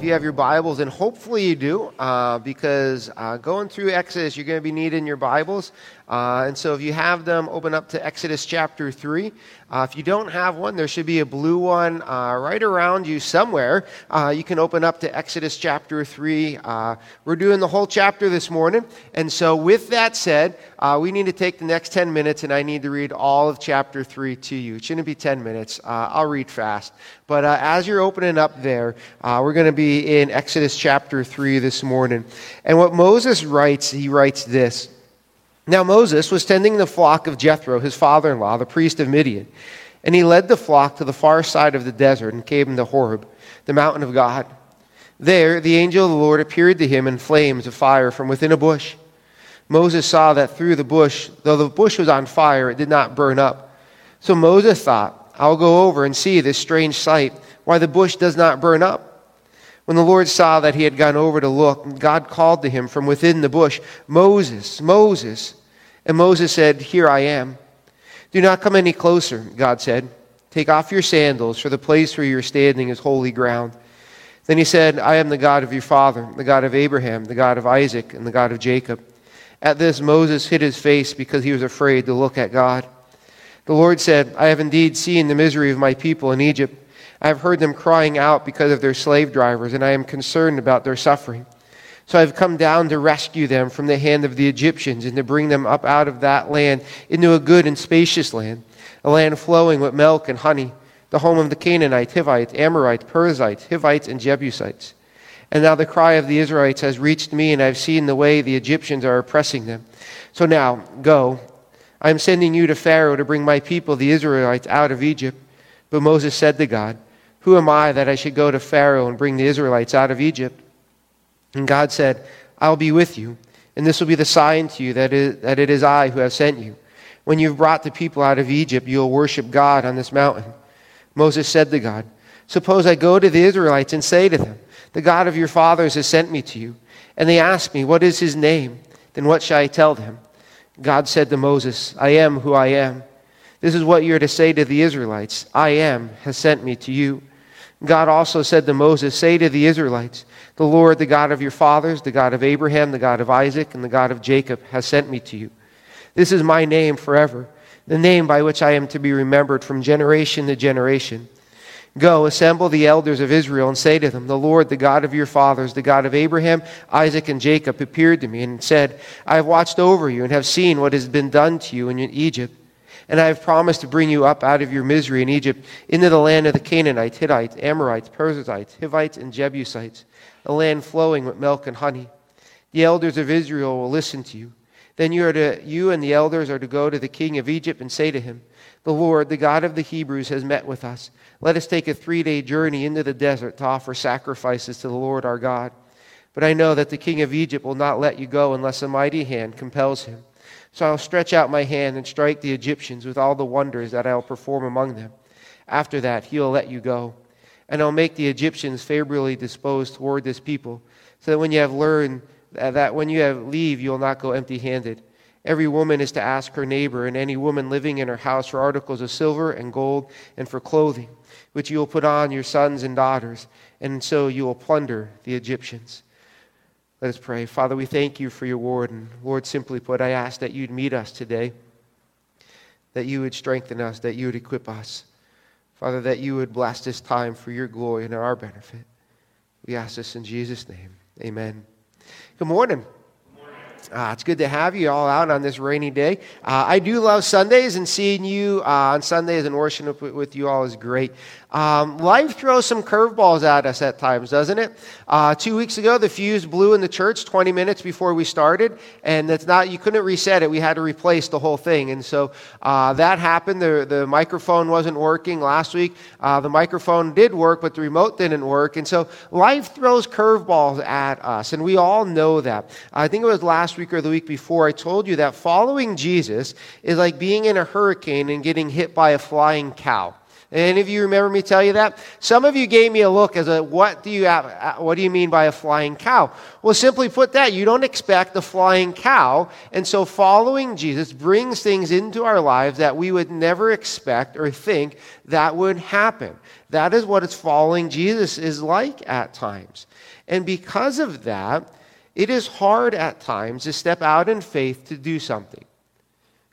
If you have your Bibles, and hopefully you do, uh, because uh, going through Exodus, you're going to be needing your Bibles. Uh, and so if you have them, open up to Exodus chapter 3. Uh, if you don't have one, there should be a blue one uh, right around you somewhere. Uh, you can open up to Exodus chapter 3. Uh, we're doing the whole chapter this morning. And so, with that said, uh, we need to take the next 10 minutes, and I need to read all of chapter 3 to you. It shouldn't be 10 minutes. I'll read fast. But as you're opening up there, we're going to be in Exodus chapter 3 this morning. And what Moses writes, he writes this. Now Moses was tending the flock of Jethro, his father in law, the priest of Midian. And he led the flock to the far side of the desert and came to Horeb, the mountain of God. There, the angel of the Lord appeared to him in flames of fire from within a bush. Moses saw that through the bush, though the bush was on fire, it did not burn up. So Moses thought, I'll go over and see this strange sight, why the bush does not burn up. When the Lord saw that he had gone over to look, God called to him from within the bush, Moses, Moses. And Moses said, Here I am. Do not come any closer, God said. Take off your sandals, for the place where you're standing is holy ground. Then he said, I am the God of your father, the God of Abraham, the God of Isaac, and the God of Jacob. At this, Moses hid his face because he was afraid to look at God. The Lord said, I have indeed seen the misery of my people in Egypt. I have heard them crying out because of their slave drivers, and I am concerned about their suffering. So I've come down to rescue them from the hand of the Egyptians and to bring them up out of that land into a good and spacious land, a land flowing with milk and honey, the home of the Canaanites, Hittites, Amorites, Perizzites, Hivites, and Jebusites. And now the cry of the Israelites has reached me, and I've seen the way the Egyptians are oppressing them. So now, go. I am sending you to Pharaoh to bring my people, the Israelites, out of Egypt. But Moses said to God, Who am I that I should go to Pharaoh and bring the Israelites out of Egypt? And God said, I'll be with you, and this will be the sign to you that it, is I who have sent you. When you've brought the people out of Egypt, you will worship God on this mountain. Moses said to God, Suppose I go to the Israelites and say to them, The God of your fathers has sent me to you. And they ask me, What is his name? Then what shall I tell them? God said to Moses, I am who I am. This is what you're to say to the Israelites I am has sent me to you. God also said to Moses, Say to the Israelites, The Lord, the God of your fathers, the God of Abraham, the God of Isaac, and the God of Jacob, has sent me to you. This is my name forever, the name by which I am to be remembered from generation to generation. Go, assemble the elders of Israel, and say to them, The Lord, the God of your fathers, the God of Abraham, Isaac, and Jacob, appeared to me and said, I have watched over you and have seen what has been done to you in Egypt and I have promised to bring you up out of your misery in Egypt into the land of the Canaanites, Hittites, Amorites, Perizzites, Hivites, and Jebusites, a land flowing with milk and honey. The elders of Israel will listen to you. Then you, are to, you and the elders are to go to the king of Egypt and say to him, The Lord, the God of the Hebrews, has met with us. Let us take a three day journey into the desert to offer sacrifices to the Lord our God. But I know that the king of Egypt will not let you go unless a mighty hand compels him. So I'll stretch out my hand and strike the Egyptians with all the wonders that I'll perform among them. After that, he'll let you go. And I'll make the Egyptians favorably disposed toward this people, so that when you have learned that when you have leave, you'll not go empty handed. Every woman is to ask her neighbor and any woman living in her house for articles of silver and gold and for clothing, which you will put on your sons and daughters, and so you will plunder the Egyptians. Let us pray. Father, we thank you for your word. And Lord, simply put, I ask that you'd meet us today, that you would strengthen us, that you would equip us. Father, that you would bless this time for your glory and our benefit. We ask this in Jesus' name. Amen. Good morning. Uh, it's good to have you all out on this rainy day. Uh, I do love Sundays, and seeing you uh, on Sundays and worshiping with, with you all is great. Um, life throws some curveballs at us at times, doesn't it? Uh, two weeks ago, the fuse blew in the church 20 minutes before we started, and that's not you couldn't reset it. We had to replace the whole thing, and so uh, that happened. The the microphone wasn't working last week. Uh, the microphone did work, but the remote didn't work, and so life throws curveballs at us, and we all know that. I think it was last week or the week before I told you that following Jesus is like being in a hurricane and getting hit by a flying cow. Any of you remember me tell you that? Some of you gave me a look as a what do you uh, what do you mean by a flying cow? Well, simply put that, you don't expect a flying cow, and so following Jesus brings things into our lives that we would never expect or think that would happen. That is what it's following Jesus is like at times. And because of that, it is hard at times to step out in faith to do something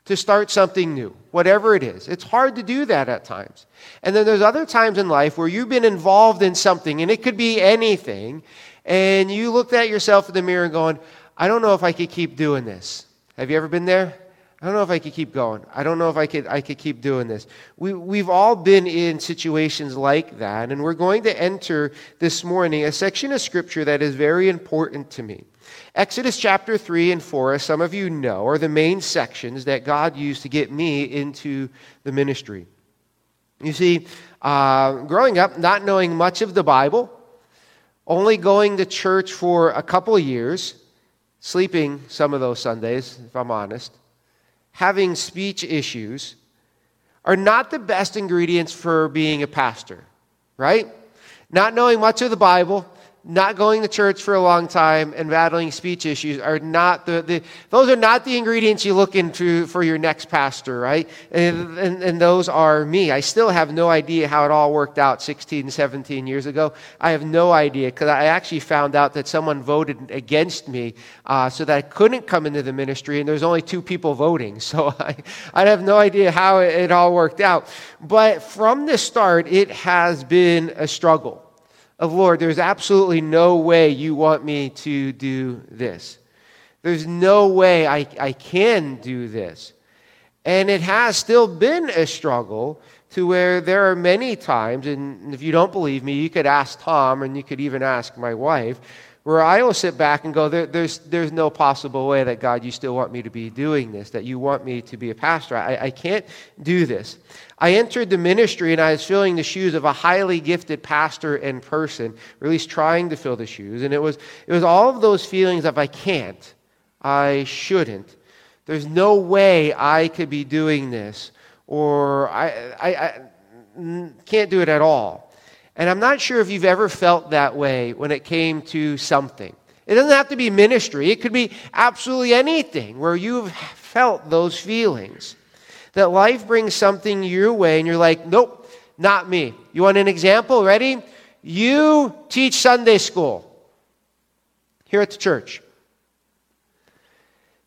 to start something new, whatever it is. It's hard to do that at times. And then there's other times in life where you've been involved in something, and it could be anything, and you looked at yourself in the mirror and going, I don't know if I could keep doing this. Have you ever been there? I don't know if I could keep going. I don't know if I could, I could keep doing this. We, we've all been in situations like that, and we're going to enter this morning a section of scripture that is very important to me. Exodus chapter 3 and 4, as some of you know, are the main sections that God used to get me into the ministry. You see, uh, growing up, not knowing much of the Bible, only going to church for a couple years, sleeping some of those Sundays, if I'm honest, having speech issues, are not the best ingredients for being a pastor, right? Not knowing much of the Bible, not going to church for a long time and battling speech issues are not the, the those are not the ingredients you look into for your next pastor right? And, and, and, those are me. I still have no idea how it all worked out 16 17 years ago. I have no idea because i actually found out that someone voted against me uh, so that i couldn't come into the ministry and there's only two people voting so i, I have no idea how it, it all worked out. But from the start it has been a struggle of, Lord, there's absolutely no way you want me to do this. There's no way I, I can do this. And it has still been a struggle to where there are many times, and if you don't believe me, you could ask Tom and you could even ask my wife, where I will sit back and go, there, there's, there's no possible way that God, you still want me to be doing this, that you want me to be a pastor. I, I can't do this. I entered the ministry and I was filling the shoes of a highly gifted pastor and person, or at least trying to fill the shoes. And it was, it was all of those feelings of I can't, I shouldn't, there's no way I could be doing this, or I, I, I can't do it at all. And I'm not sure if you've ever felt that way when it came to something. It doesn't have to be ministry, it could be absolutely anything where you've felt those feelings that life brings something your way and you're like, nope, not me. You want an example? Ready? You teach Sunday school here at the church.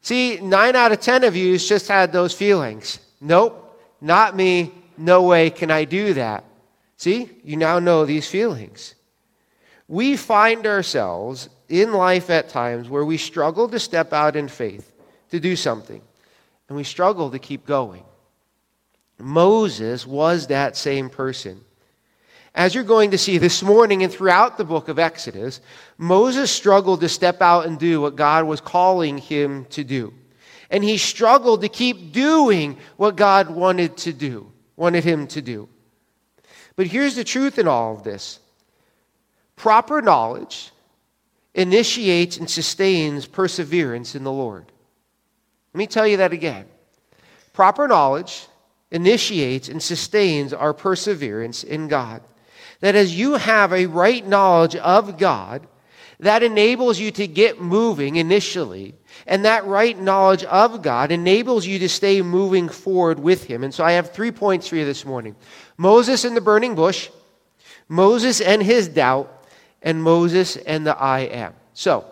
See, nine out of ten of you just had those feelings. Nope, not me. No way can I do that. See, you now know these feelings. We find ourselves in life at times where we struggle to step out in faith to do something, and we struggle to keep going. Moses was that same person. As you're going to see this morning and throughout the book of Exodus, Moses struggled to step out and do what God was calling him to do. And he struggled to keep doing what God wanted to do, wanted him to do. But here's the truth in all of this proper knowledge initiates and sustains perseverance in the Lord. Let me tell you that again. Proper knowledge initiates and sustains our perseverance in God. That as you have a right knowledge of God, that enables you to get moving initially. And that right knowledge of God enables you to stay moving forward with Him. And so I have three points for you this morning Moses and the burning bush, Moses and his doubt, and Moses and the I am. So,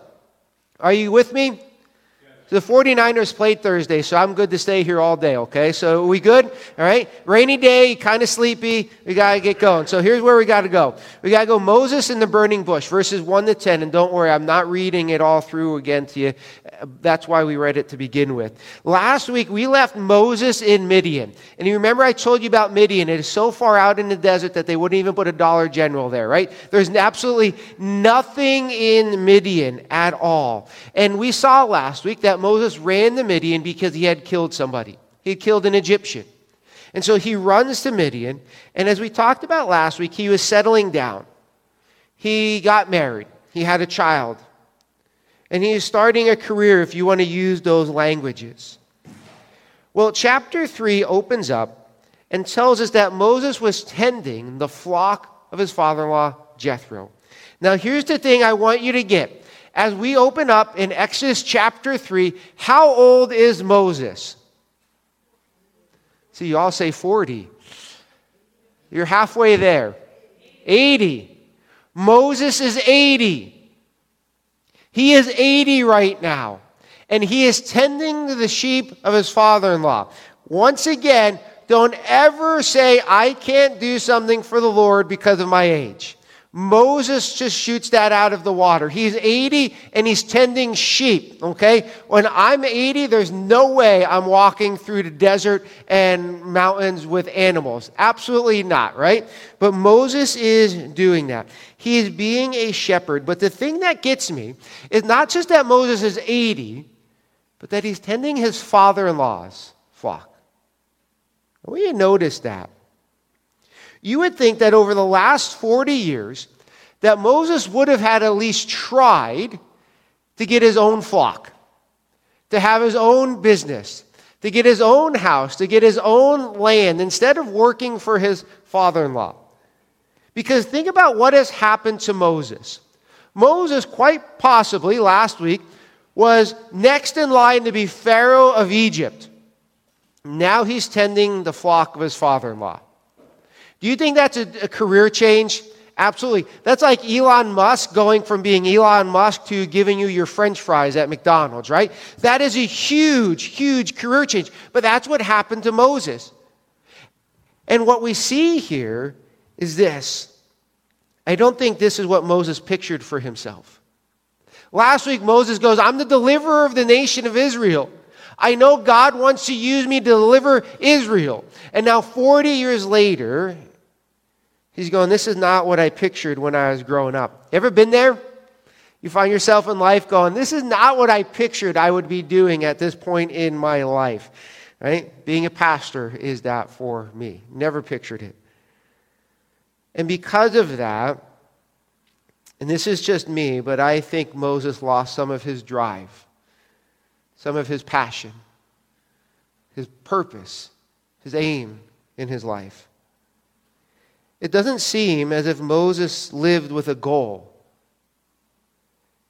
are you with me? The 49ers played Thursday, so I'm good to stay here all day, okay? So we good? All right? Rainy day, kind of sleepy. We got to get going. So here's where we got to go. We got to go Moses in the burning bush, verses 1 to 10. And don't worry, I'm not reading it all through again to you. That's why we read it to begin with. Last week, we left Moses in Midian. And you remember I told you about Midian. It is so far out in the desert that they wouldn't even put a Dollar General there, right? There's absolutely nothing in Midian at all. And we saw last week that Moses ran to Midian because he had killed somebody. He had killed an Egyptian. And so he runs to Midian. And as we talked about last week, he was settling down. He got married, he had a child. And he is starting a career, if you want to use those languages. Well, chapter 3 opens up and tells us that Moses was tending the flock of his father in law, Jethro. Now, here's the thing I want you to get as we open up in Exodus chapter 3, how old is Moses? See, you all say 40. You're halfway there. 80. Moses is 80. He is 80 right now. And he is tending to the sheep of his father in law. Once again, don't ever say, I can't do something for the Lord because of my age. Moses just shoots that out of the water. He's 80 and he's tending sheep, okay? When I'm 80, there's no way I'm walking through the desert and mountains with animals. Absolutely not, right? But Moses is doing that. He is being a shepherd. But the thing that gets me is not just that Moses is 80, but that he's tending his father in law's flock. You notice that. You would think that over the last 40 years, that Moses would have had at least tried to get his own flock, to have his own business, to get his own house, to get his own land, instead of working for his father in law. Because think about what has happened to Moses. Moses, quite possibly last week, was next in line to be Pharaoh of Egypt. Now he's tending the flock of his father in law. Do you think that's a, a career change? Absolutely. That's like Elon Musk going from being Elon Musk to giving you your french fries at McDonald's, right? That is a huge, huge career change. But that's what happened to Moses. And what we see here is this I don't think this is what Moses pictured for himself. Last week, Moses goes, I'm the deliverer of the nation of Israel. I know God wants to use me to deliver Israel. And now, 40 years later, He's going, This is not what I pictured when I was growing up. Ever been there? You find yourself in life going, This is not what I pictured I would be doing at this point in my life. Right? Being a pastor is that for me. Never pictured it. And because of that, and this is just me, but I think Moses lost some of his drive, some of his passion, his purpose, his aim in his life. It doesn't seem as if Moses lived with a goal.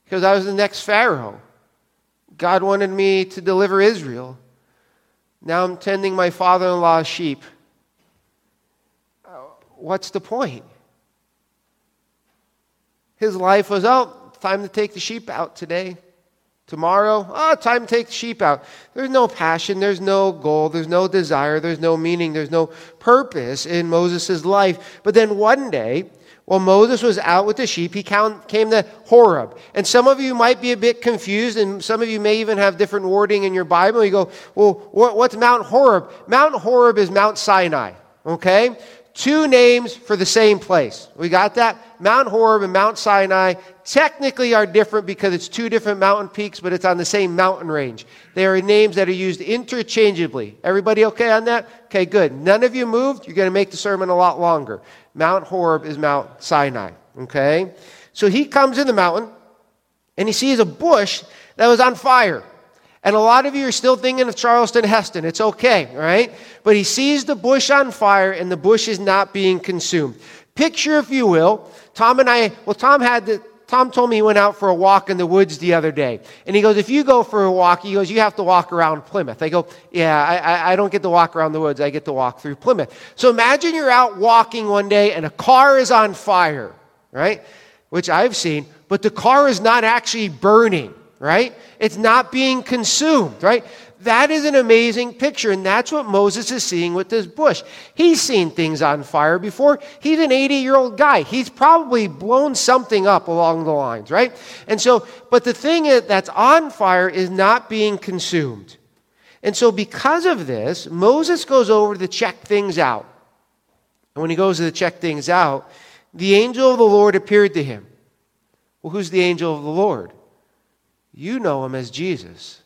Because I was the next Pharaoh. God wanted me to deliver Israel. Now I'm tending my father in law's sheep. Uh, what's the point? His life was, oh, time to take the sheep out today. Tomorrow, oh, time to take the sheep out. There's no passion, there's no goal, there's no desire, there's no meaning, there's no purpose in Moses' life. But then one day, while Moses was out with the sheep, he came to Horeb. And some of you might be a bit confused, and some of you may even have different wording in your Bible. You go, well, what's Mount Horeb? Mount Horeb is Mount Sinai, okay? Two names for the same place. We got that? Mount Horeb and Mount Sinai technically are different because it's two different mountain peaks, but it's on the same mountain range. They are names that are used interchangeably. Everybody okay on that? Okay, good. None of you moved. You're going to make the sermon a lot longer. Mount Horeb is Mount Sinai. Okay? So he comes in the mountain and he sees a bush that was on fire. And a lot of you are still thinking of Charlton Heston. It's okay, right? But he sees the bush on fire and the bush is not being consumed. Picture, if you will, Tom and I, well, Tom had the, Tom told me he went out for a walk in the woods the other day. And he goes, if you go for a walk, he goes, you have to walk around Plymouth. I go, yeah, I, I don't get to walk around the woods. I get to walk through Plymouth. So imagine you're out walking one day and a car is on fire, right? Which I've seen, but the car is not actually burning right? It's not being consumed, right? That is an amazing picture, and that's what Moses is seeing with this bush. He's seen things on fire before. He's an 80 year old guy. He's probably blown something up along the lines, right? And so, but the thing that's on fire is not being consumed. And so, because of this, Moses goes over to check things out. And when he goes to check things out, the angel of the Lord appeared to him. Well, who's the angel of the Lord? You know him as Jesus.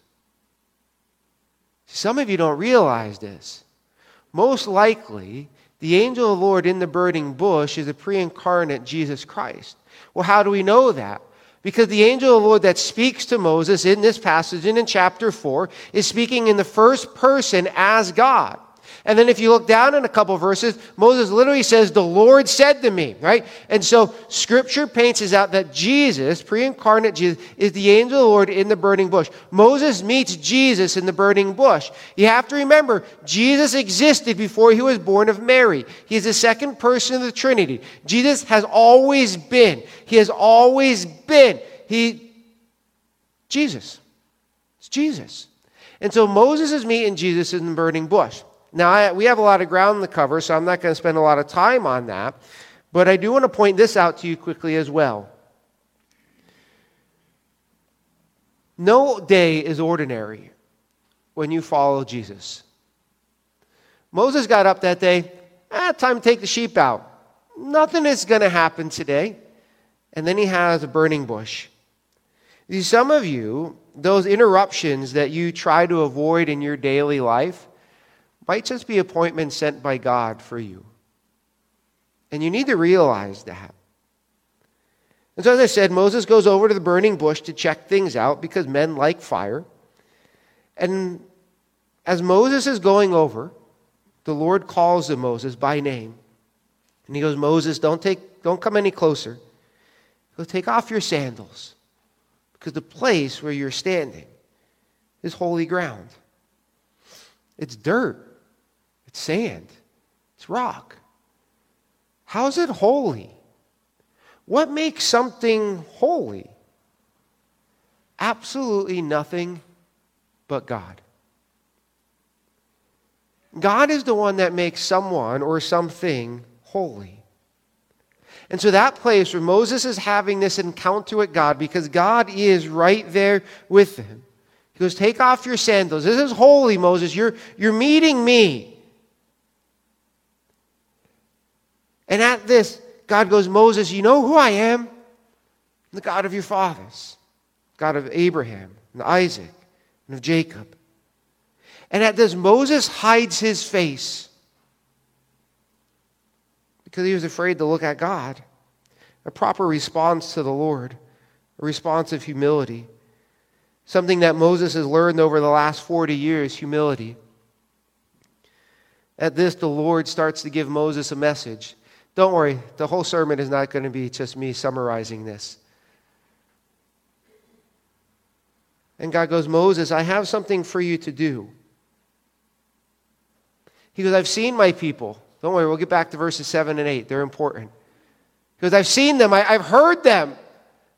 Some of you don't realize this. Most likely, the angel of the Lord in the burning bush is a pre incarnate Jesus Christ. Well, how do we know that? Because the angel of the Lord that speaks to Moses in this passage and in chapter 4 is speaking in the first person as God. And then if you look down in a couple verses, Moses literally says, The Lord said to me, right? And so scripture paints us out that Jesus, pre incarnate Jesus, is the angel of the Lord in the burning bush. Moses meets Jesus in the burning bush. You have to remember, Jesus existed before he was born of Mary. He is the second person of the Trinity. Jesus has always been. He has always been. He, Jesus. It's Jesus. And so Moses is meeting Jesus in the burning bush. Now, I, we have a lot of ground to cover, so I'm not going to spend a lot of time on that. But I do want to point this out to you quickly as well. No day is ordinary when you follow Jesus. Moses got up that day, ah, time to take the sheep out. Nothing is going to happen today. And then he has a burning bush. See, some of you, those interruptions that you try to avoid in your daily life, might just be appointments sent by God for you. And you need to realize that. And so, as I said, Moses goes over to the burning bush to check things out because men like fire. And as Moses is going over, the Lord calls to Moses by name. And he goes, Moses, don't, take, don't come any closer. He'll take off your sandals because the place where you're standing is holy ground. It's dirt. Sand, it's rock. How is it holy? What makes something holy? Absolutely nothing but God. God is the one that makes someone or something holy. And so that place where Moses is having this encounter with God, because God is right there with him. He goes, Take off your sandals. This is holy, Moses. You're, you're meeting me. And at this, God goes, Moses, you know who I am? The God of your fathers, God of Abraham and Isaac and of Jacob. And at this, Moses hides his face because he was afraid to look at God. A proper response to the Lord, a response of humility. Something that Moses has learned over the last 40 years humility. At this, the Lord starts to give Moses a message. Don't worry, the whole sermon is not going to be just me summarizing this. And God goes, Moses, I have something for you to do. He goes, I've seen my people. Don't worry, we'll get back to verses 7 and 8. They're important. He goes, I've seen them, I, have heard them.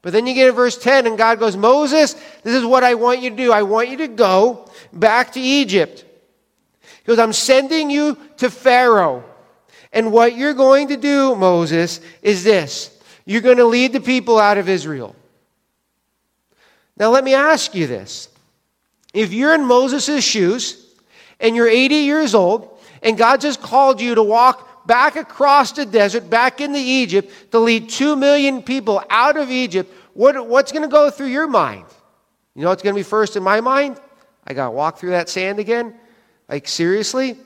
But then you get to verse 10, and God goes, Moses, this is what I want you to do. I want you to go back to Egypt. He goes, I'm sending you to Pharaoh. And what you're going to do, Moses, is this you're going to lead the people out of Israel. Now, let me ask you this. If you're in Moses' shoes and you're 80 years old and God just called you to walk back across the desert, back into Egypt, to lead 2 million people out of Egypt, what, what's going to go through your mind? You know what's going to be first in my mind? I got to walk through that sand again? Like, seriously?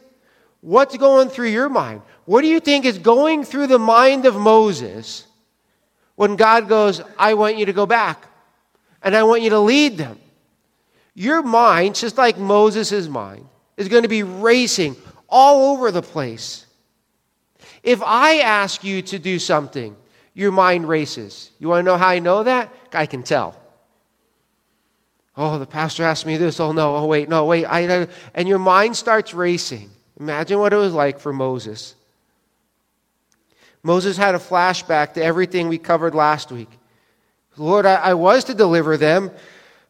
What's going through your mind? What do you think is going through the mind of Moses when God goes, I want you to go back and I want you to lead them? Your mind, just like Moses' mind, is going to be racing all over the place. If I ask you to do something, your mind races. You want to know how I know that? I can tell. Oh, the pastor asked me this. Oh, no. Oh, wait. No, wait. I, and your mind starts racing. Imagine what it was like for Moses. Moses had a flashback to everything we covered last week. Lord, I, I was to deliver them,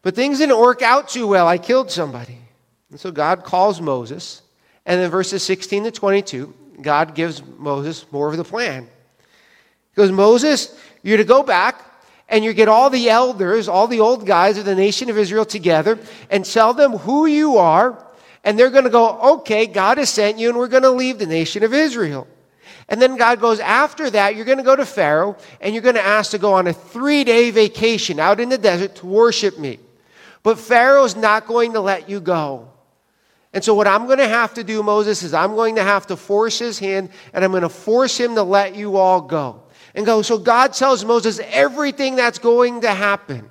But things didn't work out too well. I killed somebody. And so God calls Moses. And then verses 16 to 22, God gives Moses more of the plan. He goes, Moses, you're to go back and you get all the elders, all the old guys of the nation of Israel together and tell them who you are. And they're going to go, okay, God has sent you and we're going to leave the nation of Israel. And then God goes, after that, you're going to go to Pharaoh and you're going to ask to go on a three day vacation out in the desert to worship me. But Pharaoh's not going to let you go. And so, what I'm going to have to do, Moses, is I'm going to have to force his hand and I'm going to force him to let you all go. And go, so God tells Moses everything that's going to happen.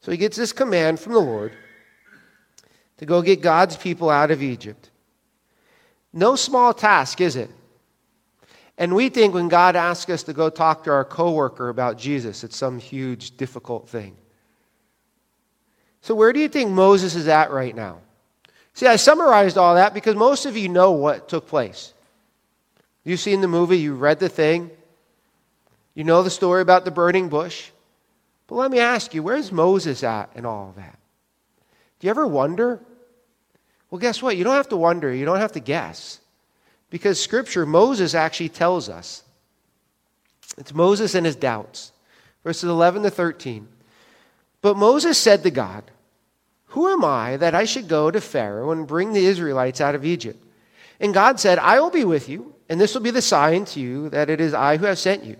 So he gets this command from the Lord to go get God's people out of Egypt. No small task, is it? And we think when God asks us to go talk to our coworker about Jesus, it's some huge, difficult thing. So, where do you think Moses is at right now? See, I summarized all that because most of you know what took place. You've seen the movie, you read the thing, you know the story about the burning bush. But let me ask you, where's Moses at in all of that? Do you ever wonder? Well, guess what? You don't have to wonder, you don't have to guess. Because Scripture, Moses actually tells us. It's Moses and his doubts. Verses 11 to 13. But Moses said to God, Who am I that I should go to Pharaoh and bring the Israelites out of Egypt? And God said, I will be with you, and this will be the sign to you that it is I who have sent you.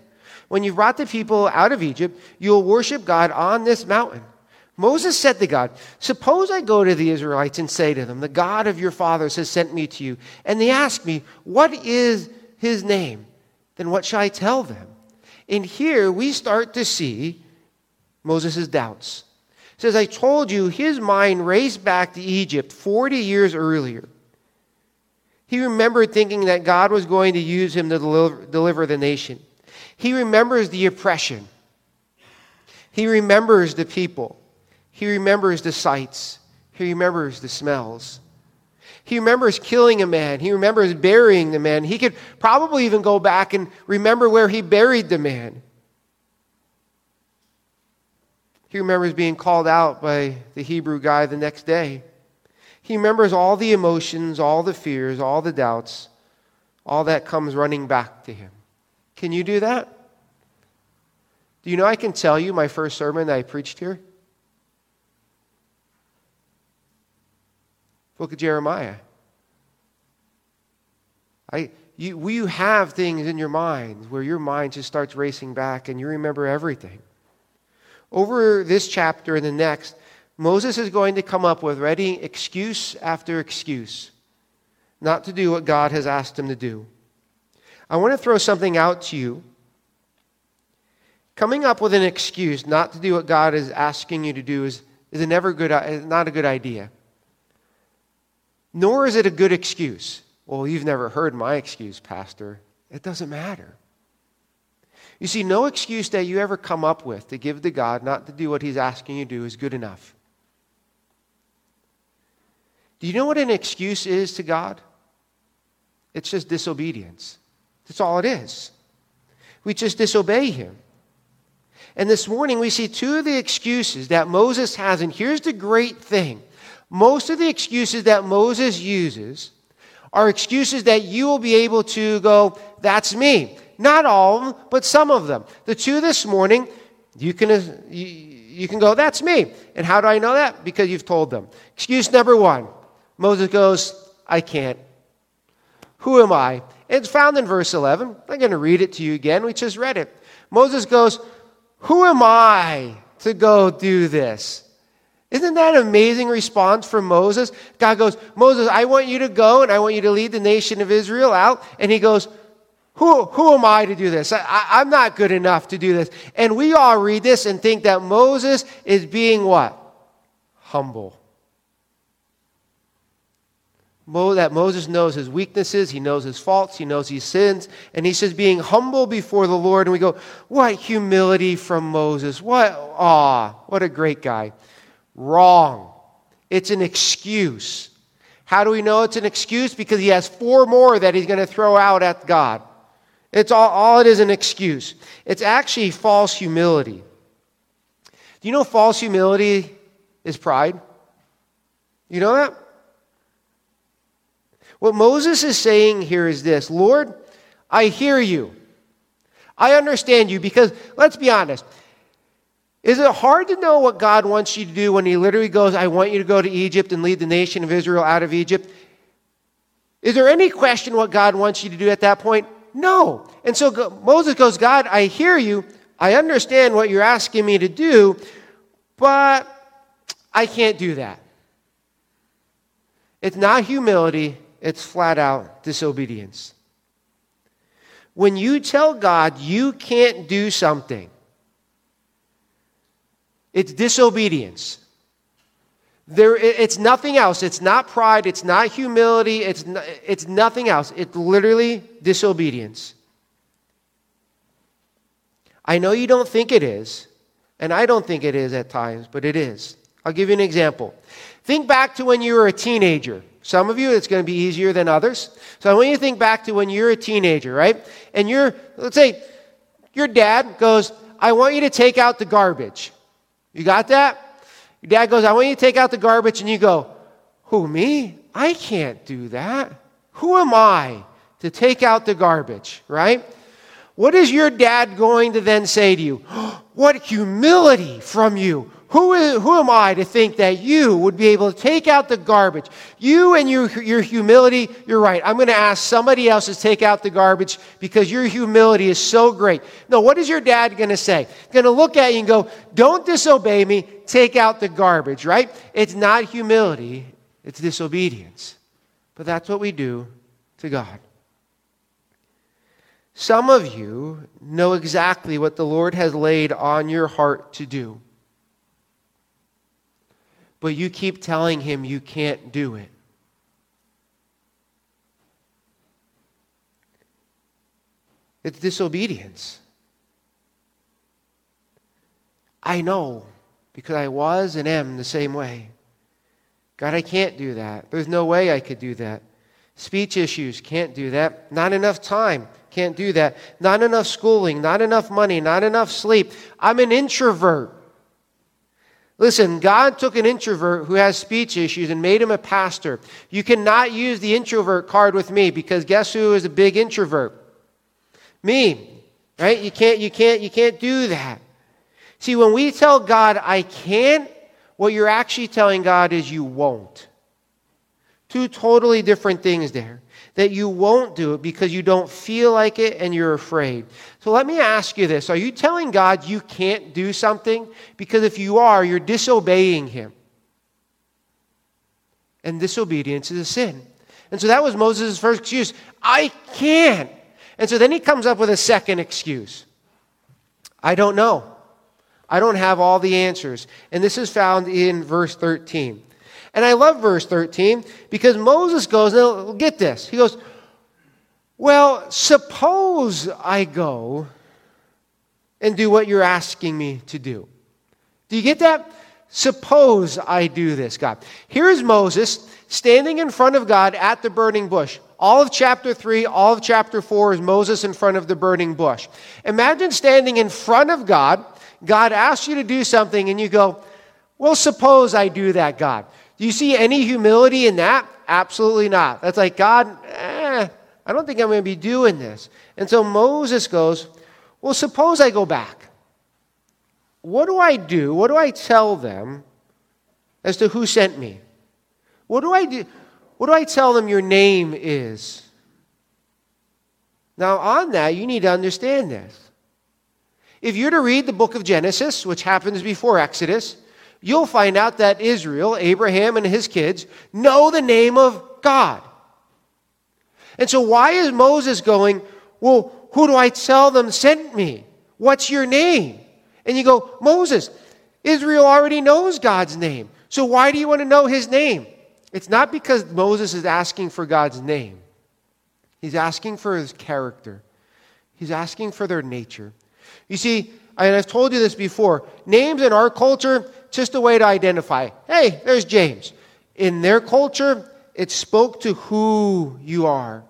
When you've brought the people out of Egypt, you will worship God on this mountain. Moses said to God, Suppose I go to the Israelites and say to them, The God of your fathers has sent me to you, and they ask me, What is his name? Then what shall I tell them? And here we start to see Moses' doubts. It says, I told you his mind raced back to Egypt 40 years earlier. He remembered thinking that God was going to use him to deliver, deliver the nation. He remembers the oppression. He remembers the people. He remembers the sights. He remembers the smells. He remembers killing a man. He remembers burying the man. He could probably even go back and remember where he buried the man. He remembers being called out by the Hebrew guy the next day. He remembers all the emotions, all the fears, all the doubts, all that comes running back to him. Can you do that? Do you know I can tell you my first sermon that I preached here? Book of Jeremiah. I, you, you have things in your mind where your mind just starts racing back and you remember everything. Over this chapter and the next, Moses is going to come up with ready excuse after excuse not to do what God has asked him to do. I want to throw something out to you. Coming up with an excuse not to do what God is asking you to do is, is a never good, not a good idea nor is it a good excuse. Well, you've never heard my excuse, Pastor. It doesn't matter. You see, no excuse that you ever come up with to give to God not to do what He's asking you to do is good enough. Do you know what an excuse is to God? It's just disobedience. That's all it is. We just disobey Him. And this morning we see two of the excuses that Moses has. And here's the great thing most of the excuses that Moses uses are excuses that you will be able to go, that's me. Not all of them, but some of them. The two this morning, you can, uh, you, you can go, that's me. And how do I know that? Because you've told them. Excuse number one Moses goes, I can't. Who am I? It's found in verse 11. I'm going to read it to you again. We just read it. Moses goes, Who am I to go do this? Isn't that an amazing response from Moses? God goes, Moses, I want you to go and I want you to lead the nation of Israel out. And he goes, who, who am I to do this? I, am not good enough to do this. And we all read this and think that Moses is being what? Humble. Mo, that Moses knows his weaknesses, he knows his faults, he knows his sins, and he says being humble before the Lord. And we go, what humility from Moses. What awe. What a great guy. Wrong. It's an excuse. How do we know it's an excuse? Because he has four more that he's going to throw out at God. It's all, all it is an excuse. It's actually false humility. Do Do you know false humility is pride? You know that? What Moses is saying here is this Lord, I hear you. I understand you because, let's be honest, is it hard to know what God wants you to do when He literally goes, I want you to go to Egypt and lead the nation of Israel out of Egypt? Is there any question what God wants you to do at that point? No. And so Moses goes, God, I hear you. I understand what you're asking me to do, but I can't do that. It's not humility, it's flat out disobedience. When you tell God you can't do something, it's disobedience. There, it's nothing else. It's not pride. It's not humility. It's, it's nothing else. It's literally disobedience. I know you don't think it is, and I don't think it is at times, but it is. I'll give you an example. Think back to when you were a teenager. Some of you, it's going to be easier than others. So I want you to think back to when you're a teenager, right? And you're, let's say, your dad goes, I want you to take out the garbage. You got that? Your dad goes, I want you to take out the garbage, and you go, Who, me? I can't do that. Who am I to take out the garbage, right? What is your dad going to then say to you? what humility from you. Who, is, who am I to think that you would be able to take out the garbage? You and your, your humility, you're right. I'm going to ask somebody else to take out the garbage because your humility is so great. No, what is your dad going to say? Going to look at you and go, Don't disobey me, take out the garbage, right? It's not humility, it's disobedience. But that's what we do to God. Some of you know exactly what the Lord has laid on your heart to do but you keep telling him you can't do it. It's disobedience. I know because I was and am the same way. God, I can't do that. There's no way I could do that. Speech issues, can't do that. Not enough time, can't do that. Not enough schooling, not enough money, not enough sleep. I'm an introvert. Listen, God took an introvert who has speech issues and made him a pastor. You cannot use the introvert card with me because guess who is a big introvert? Me. Right? You can't you can't you can't do that. See, when we tell God I can't, what you're actually telling God is you won't. Two totally different things there that you won't do it because you don't feel like it and you're afraid. So let me ask you this Are you telling God you can't do something? Because if you are, you're disobeying Him. And disobedience is a sin. And so that was Moses' first excuse I can't. And so then he comes up with a second excuse I don't know. I don't have all the answers. And this is found in verse 13. And I love verse 13 because Moses goes, now get this. He goes, Well, suppose I go and do what you're asking me to do. Do you get that? Suppose I do this, God. Here is Moses standing in front of God at the burning bush. All of chapter 3, all of chapter 4 is Moses in front of the burning bush. Imagine standing in front of God. God asks you to do something, and you go, Well, suppose I do that, God. Do you see any humility in that? Absolutely not. That's like, God, eh, I don't think I'm going to be doing this. And so Moses goes, Well, suppose I go back. What do I do? What do I tell them as to who sent me? What do I do? What do I tell them your name is? Now, on that, you need to understand this. If you're to read the book of Genesis, which happens before Exodus, you'll find out that Israel, Abraham and his kids, know the name of God. And so, why is Moses going, Well, who do I tell them sent me? What's your name? And you go, Moses, Israel already knows God's name. So, why do you want to know his name? It's not because Moses is asking for God's name, he's asking for his character, he's asking for their nature. You see, and I've told you this before, names in our culture, just a way to identify. Hey, there's James. In their culture, it spoke to who you are,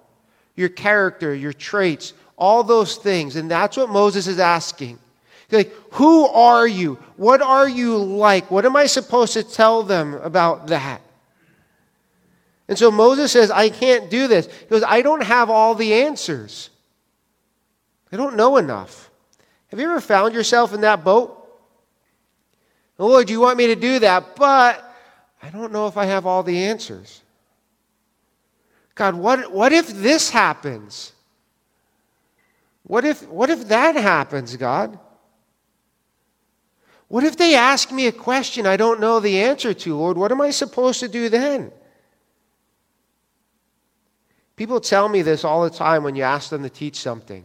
your character, your traits, all those things. And that's what Moses is asking. Like, who are you? What are you like? What am I supposed to tell them about that? And so Moses says, I can't do this. He goes, I don't have all the answers. I don't know enough. Have you ever found yourself in that boat? Oh, Lord, you want me to do that, but I don't know if I have all the answers. God, what, what if this happens? What if, what if that happens, God? What if they ask me a question I don't know the answer to, Lord? What am I supposed to do then? People tell me this all the time when you ask them to teach something.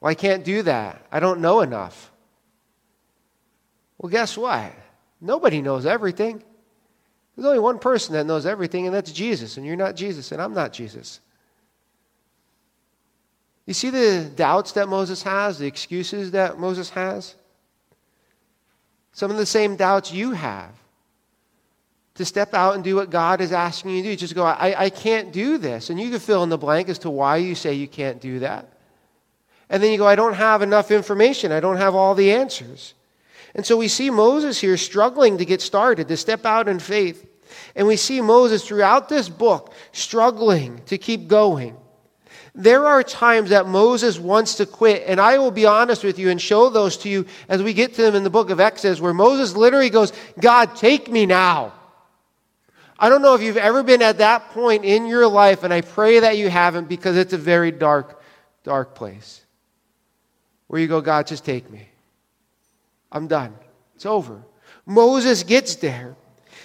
Well, I can't do that. I don't know enough. Well, guess what? Nobody knows everything. There's only one person that knows everything, and that's Jesus. And you're not Jesus, and I'm not Jesus. You see the doubts that Moses has, the excuses that Moses has? Some of the same doubts you have. To step out and do what God is asking you to do. Just go, I, I can't do this. And you can fill in the blank as to why you say you can't do that. And then you go, I don't have enough information. I don't have all the answers. And so we see Moses here struggling to get started, to step out in faith. And we see Moses throughout this book struggling to keep going. There are times that Moses wants to quit, and I will be honest with you and show those to you as we get to them in the book of Exodus, where Moses literally goes, God, take me now. I don't know if you've ever been at that point in your life, and I pray that you haven't because it's a very dark, dark place. Where you go, God, just take me. I'm done. It's over. Moses gets there.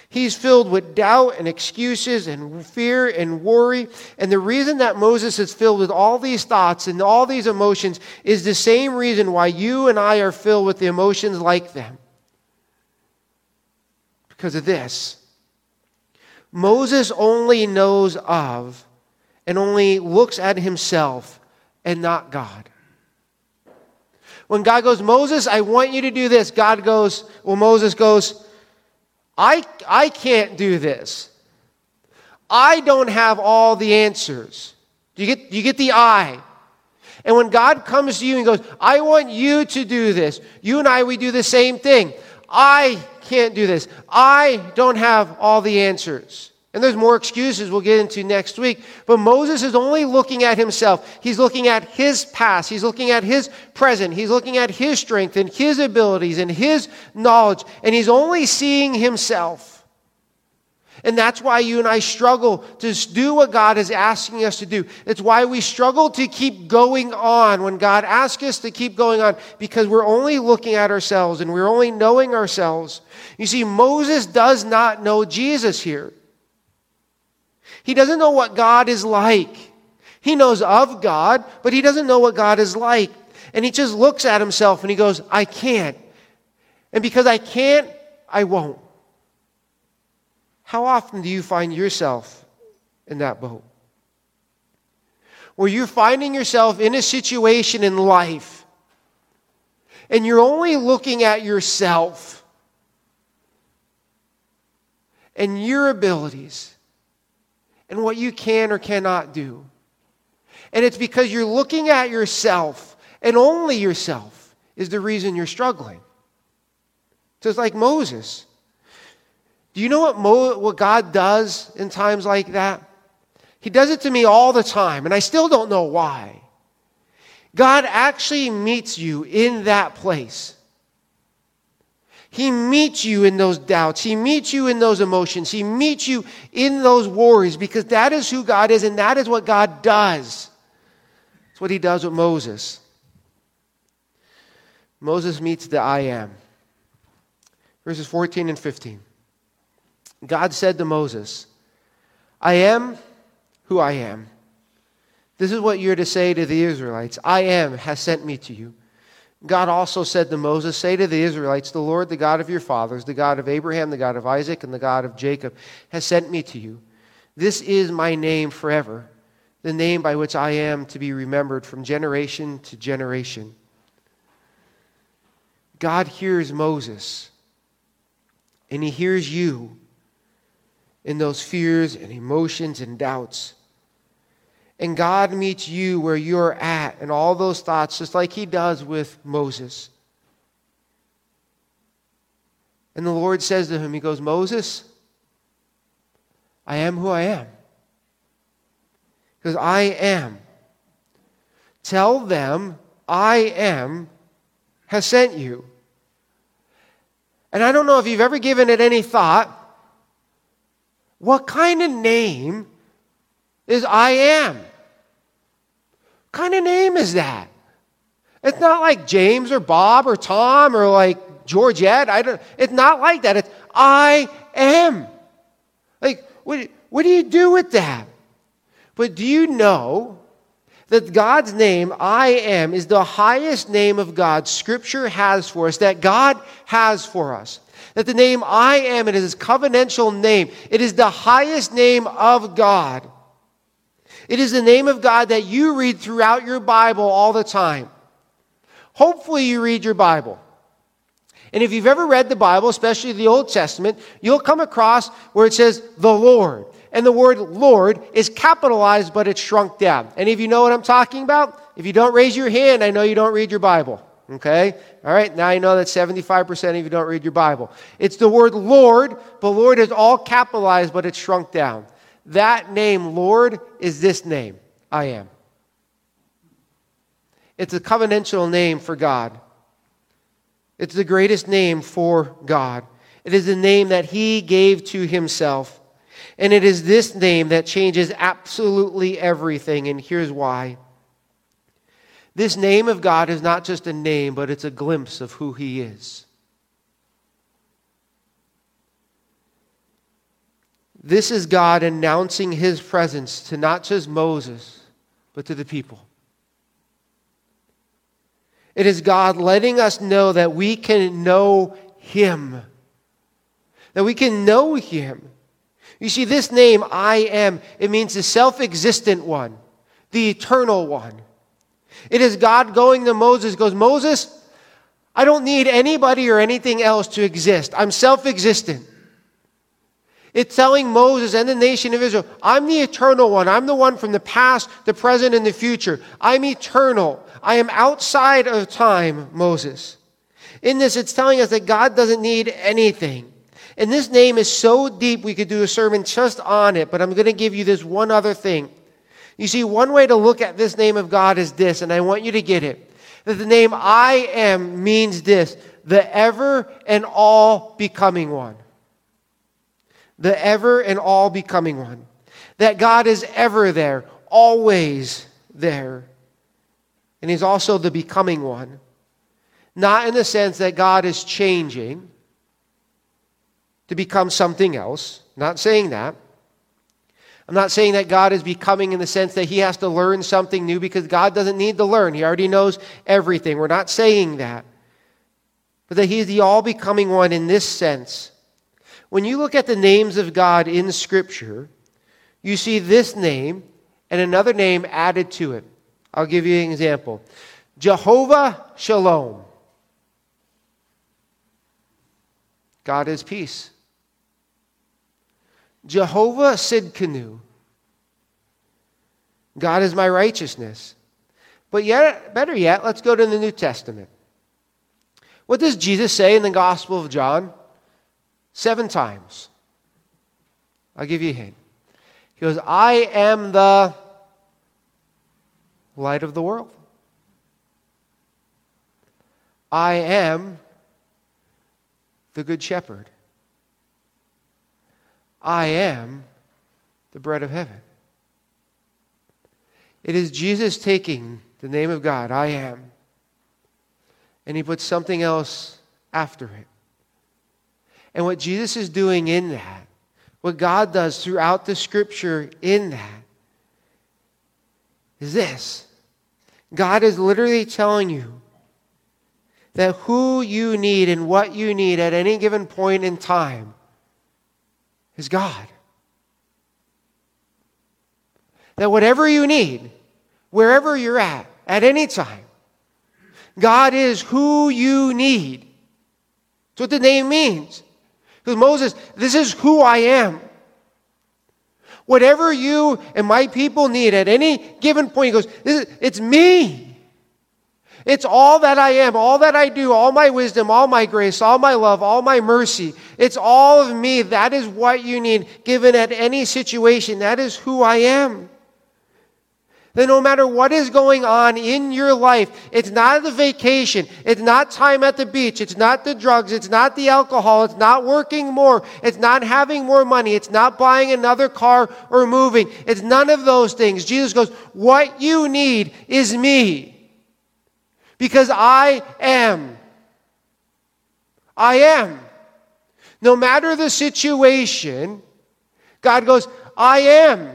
He's filled with doubt and excuses and fear and worry. And the reason that Moses is filled with all these thoughts and all these emotions is the same reason why you and I are filled with the emotions like them. Because of this. Moses only knows of and only looks at himself and not God. When God goes, Moses, I want you to do this, God goes, well, Moses goes, I, I can't do this. I don't have all the answers. Do you get, you get the I? And when God comes to you and goes, I want you to do this, you and I, we do the same thing. I can't do this. I don't have all the answers. And there's more excuses we'll get into next week. But Moses is only looking at himself. He's looking at his past. He's looking at his present. He's looking at his strength and his abilities and his knowledge. And he's only seeing himself. And that's why you and I struggle to do what God is asking us to do. It's why we struggle to keep going on when God asks us to keep going on because we're only looking at ourselves and we're only knowing ourselves. You see, Moses does not know Jesus here. He doesn't know what God is like. He knows of God, but he doesn't know what God is like. And he just looks at himself and he goes, I can't. And because I can't, I won't. How often do you find yourself in that boat? Where you're finding yourself in a situation in life and you're only looking at yourself and your abilities and what you can or cannot do. And it's because you're looking at yourself and only yourself is the reason you're struggling. So it's like Moses. Do you know what, Mo- what God does in times like that? He does it to me all the time, and I still don't know why. God actually meets you in that place. He meets you in those doubts. He meets you in those emotions. He meets you in those worries because that is who God is and that is what God does. That's what he does with Moses. Moses meets the I am. Verses 14 and 15. God said to Moses, I am who I am. This is what you're to say to the Israelites I am has sent me to you. God also said to Moses, Say to the Israelites, The Lord, the God of your fathers, the God of Abraham, the God of Isaac, and the God of Jacob, has sent me to you. This is my name forever, the name by which I am to be remembered from generation to generation. God hears Moses, and he hears you in those fears and emotions and doubts. And God meets you where you're at and all those thoughts, just like He does with Moses. And the Lord says to him, He goes, Moses, I am who I am. Because I am. Tell them I am has sent you. And I don't know if you've ever given it any thought. What kind of name is I am? What kind of name is that? It's not like James or Bob or Tom or like Georgette. I don't, it's not like that. It's I am. Like, what, what do you do with that? But do you know that God's name, I am, is the highest name of God Scripture has for us, that God has for us? That the name I am, it is his covenantal name. It is the highest name of God. It is the name of God that you read throughout your Bible all the time. Hopefully, you read your Bible. And if you've ever read the Bible, especially the Old Testament, you'll come across where it says the Lord. And the word Lord is capitalized, but it's shrunk down. Any of you know what I'm talking about? If you don't raise your hand, I know you don't read your Bible. Okay? All right, now you know that 75% of you don't read your Bible. It's the word Lord, but Lord is all capitalized, but it's shrunk down. That name, Lord, is this name I am. It's a covenantal name for God. It's the greatest name for God. It is the name that He gave to Himself. And it is this name that changes absolutely everything. And here's why. This name of God is not just a name, but it's a glimpse of who He is. This is God announcing His presence to not just Moses, but to the people. It is God letting us know that we can know Him, that we can know Him. You see, this name, I am, it means the self existent one, the eternal one. It is God going to Moses, goes, Moses, I don't need anybody or anything else to exist. I'm self existent. It's telling Moses and the nation of Israel, I'm the eternal one. I'm the one from the past, the present, and the future. I'm eternal. I am outside of time, Moses. In this, it's telling us that God doesn't need anything. And this name is so deep, we could do a sermon just on it, but I'm going to give you this one other thing. You see, one way to look at this name of God is this, and I want you to get it. That the name I am means this the ever and all becoming one. The ever and all becoming one. That God is ever there, always there. And He's also the becoming one. Not in the sense that God is changing to become something else. Not saying that. I'm not saying that God is becoming in the sense that he has to learn something new because God doesn't need to learn. He already knows everything. We're not saying that. But that he is the all becoming one in this sense. When you look at the names of God in Scripture, you see this name and another name added to it. I'll give you an example Jehovah Shalom. God is peace. Jehovah Sidkenu. God is my righteousness. But yet, better yet, let's go to the New Testament. What does Jesus say in the Gospel of John? Seven times. I'll give you a hint. He goes, I am the light of the world. I am the Good Shepherd. I am the bread of heaven. It is Jesus taking the name of God, I am, and he puts something else after it. And what Jesus is doing in that, what God does throughout the scripture in that, is this God is literally telling you that who you need and what you need at any given point in time is God. That whatever you need, wherever you're at, at any time, God is who you need. That's what the name means. Because Moses, this is who I am. Whatever you and my people need at any given point, he goes, is, It's me. It's all that I am, all that I do, all my wisdom, all my grace, all my love, all my mercy. It's all of me. That is what you need given at any situation. That is who I am that no matter what is going on in your life, it's not the vacation, it's not time at the beach, it's not the drugs, it's not the alcohol, it's not working more, it's not having more money, it's not buying another car or moving. It's none of those things. Jesus goes, What you need is me. Because I am. I am. No matter the situation, God goes, I am.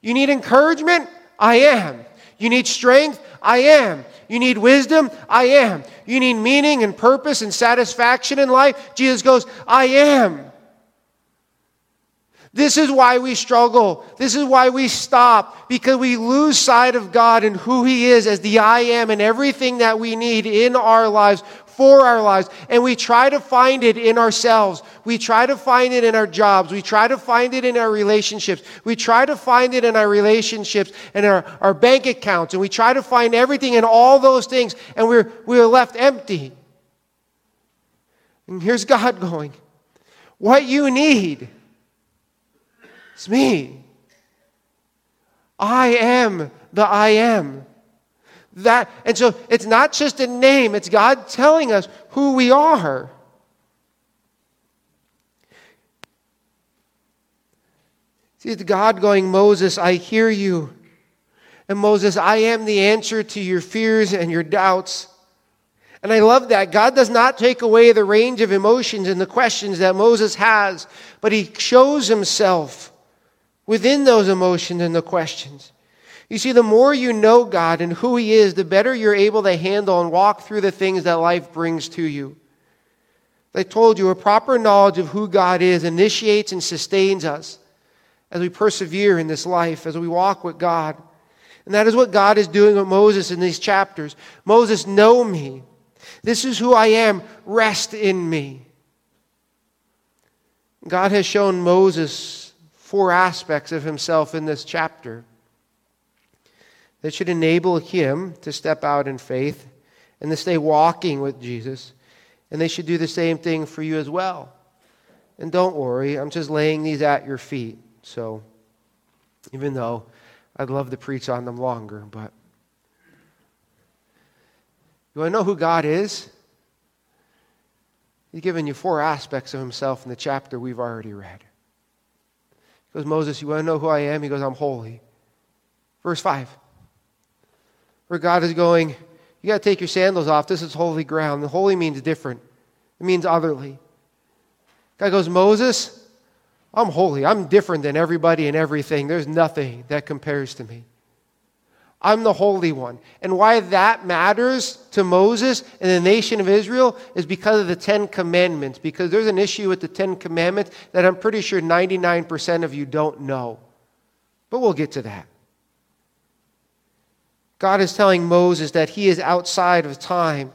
You need encouragement? I am. You need strength? I am. You need wisdom? I am. You need meaning and purpose and satisfaction in life? Jesus goes, I am. This is why we struggle. This is why we stop, because we lose sight of God and who He is as the I am and everything that we need in our lives for our lives. And we try to find it in ourselves. We try to find it in our jobs. We try to find it in our relationships. We try to find it in our relationships and our, our bank accounts. And we try to find everything in all those things. And we're, we're left empty. And here's God going, What you need is me. I am the I am. That, and so it's not just a name, it's God telling us who we are. See, it's God going, Moses, I hear you. And Moses, I am the answer to your fears and your doubts. And I love that. God does not take away the range of emotions and the questions that Moses has, but he shows himself within those emotions and the questions. You see, the more you know God and who He is, the better you're able to handle and walk through the things that life brings to you. I told you, a proper knowledge of who God is initiates and sustains us as we persevere in this life, as we walk with God. And that is what God is doing with Moses in these chapters. Moses, know me. This is who I am. Rest in me. God has shown Moses four aspects of himself in this chapter that should enable him to step out in faith and to stay walking with Jesus. And they should do the same thing for you as well. And don't worry, I'm just laying these at your feet. So, even though I'd love to preach on them longer, but you want to know who God is? He's given you four aspects of himself in the chapter we've already read. Goes, Moses, you want to know who I am? He goes, I'm holy. Verse 5 where God is going, you got to take your sandals off. This is holy ground. The holy means different, it means otherly. God goes, Moses, I'm holy. I'm different than everybody and everything. There's nothing that compares to me. I'm the Holy One. And why that matters to Moses and the nation of Israel is because of the Ten Commandments. Because there's an issue with the Ten Commandments that I'm pretty sure 99% of you don't know. But we'll get to that. God is telling Moses that he is outside of time,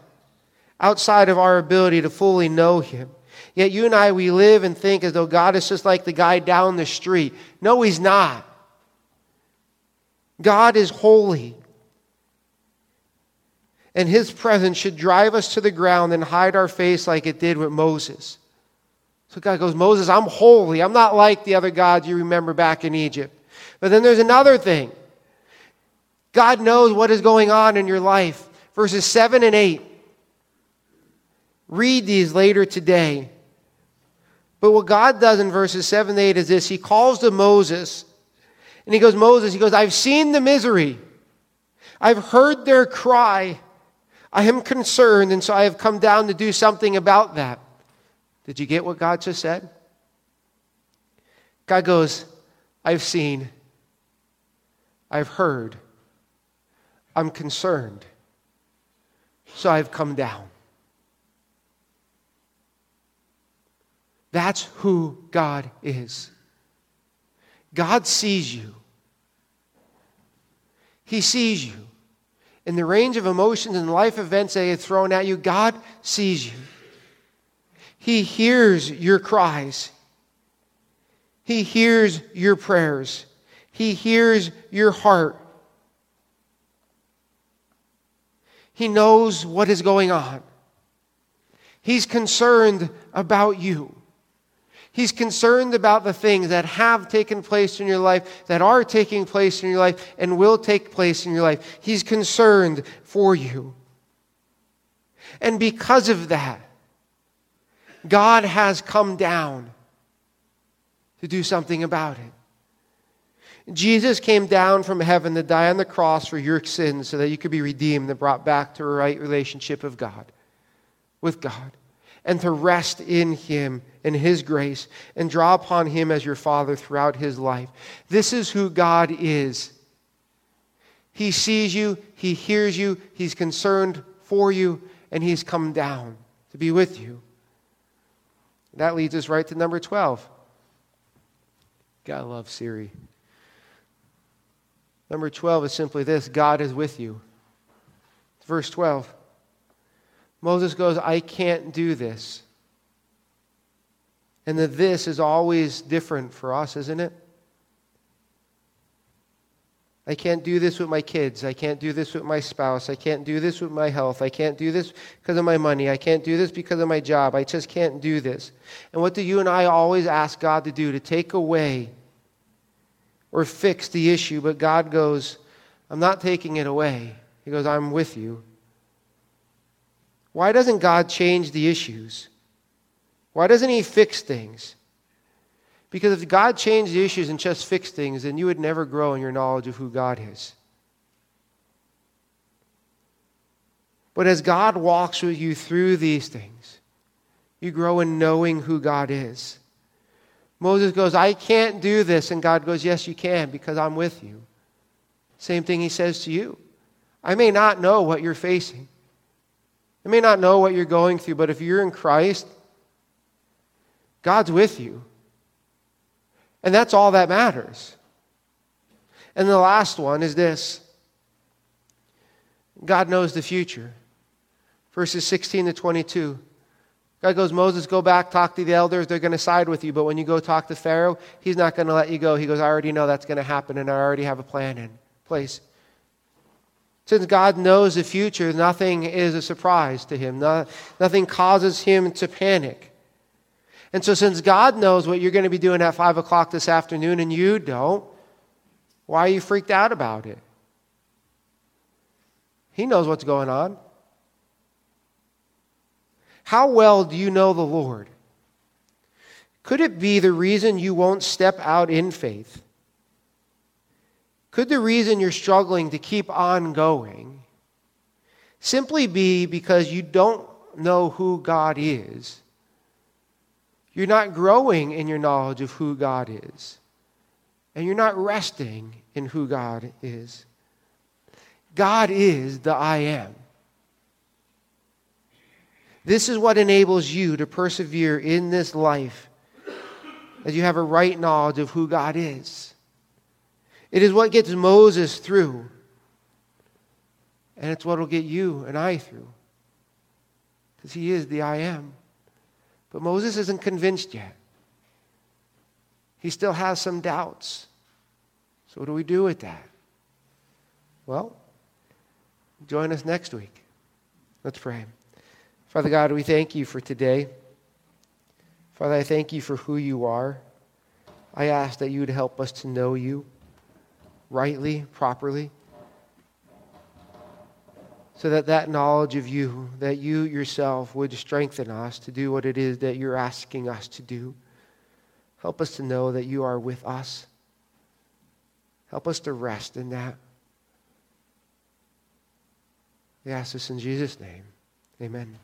outside of our ability to fully know him. Yet you and I, we live and think as though God is just like the guy down the street. No, he's not. God is holy. And his presence should drive us to the ground and hide our face like it did with Moses. So God goes, Moses, I'm holy. I'm not like the other gods you remember back in Egypt. But then there's another thing. God knows what is going on in your life. Verses 7 and 8. Read these later today. But what God does in verses 7 and 8 is this He calls to Moses, and He goes, Moses, He goes, I've seen the misery, I've heard their cry. I am concerned, and so I have come down to do something about that. Did you get what God just said? God goes, I've seen, I've heard, I'm concerned. So I've come down. That's who God is. God sees you. He sees you. In the range of emotions and life events that get thrown at you, God sees you. He hears your cries. He hears your prayers, He hears your heart. He knows what is going on. He's concerned about you. He's concerned about the things that have taken place in your life, that are taking place in your life, and will take place in your life. He's concerned for you. And because of that, God has come down to do something about it. Jesus came down from heaven to die on the cross for your sins so that you could be redeemed and brought back to a right relationship of God, with God and to rest in Him and His grace and draw upon Him as your Father throughout His life. This is who God is. He sees you, He hears you, He's concerned for you, and He's come down to be with you. That leads us right to number 12. Gotta love Siri. Number 12 is simply this God is with you. Verse 12. Moses goes, I can't do this. And the this is always different for us, isn't it? I can't do this with my kids. I can't do this with my spouse. I can't do this with my health. I can't do this because of my money. I can't do this because of my job. I just can't do this. And what do you and I always ask God to do? To take away or fix the issue. But God goes, I'm not taking it away. He goes, I'm with you. Why doesn't God change the issues? Why doesn't He fix things? Because if God changed the issues and just fixed things, then you would never grow in your knowledge of who God is. But as God walks with you through these things, you grow in knowing who God is. Moses goes, I can't do this. And God goes, Yes, you can, because I'm with you. Same thing he says to you. I may not know what you're facing, I may not know what you're going through, but if you're in Christ, God's with you. And that's all that matters. And the last one is this God knows the future. Verses 16 to 22. God goes, Moses, go back, talk to the elders. They're going to side with you. But when you go talk to Pharaoh, he's not going to let you go. He goes, I already know that's going to happen, and I already have a plan in place. Since God knows the future, nothing is a surprise to him. No, nothing causes him to panic. And so, since God knows what you're going to be doing at 5 o'clock this afternoon and you don't, why are you freaked out about it? He knows what's going on. How well do you know the Lord? Could it be the reason you won't step out in faith could the reason you're struggling to keep on going simply be because you don't know who God is? You're not growing in your knowledge of who God is, and you're not resting in who God is. God is the I am. This is what enables you to persevere in this life as you have a right knowledge of who God is. It is what gets Moses through. And it's what will get you and I through. Because he is the I am. But Moses isn't convinced yet. He still has some doubts. So, what do we do with that? Well, join us next week. Let's pray. Father God, we thank you for today. Father, I thank you for who you are. I ask that you would help us to know you rightly, properly. So that that knowledge of you, that you yourself would strengthen us to do what it is that you're asking us to do. Help us to know that you are with us. Help us to rest in that. We ask this in Jesus' name. Amen.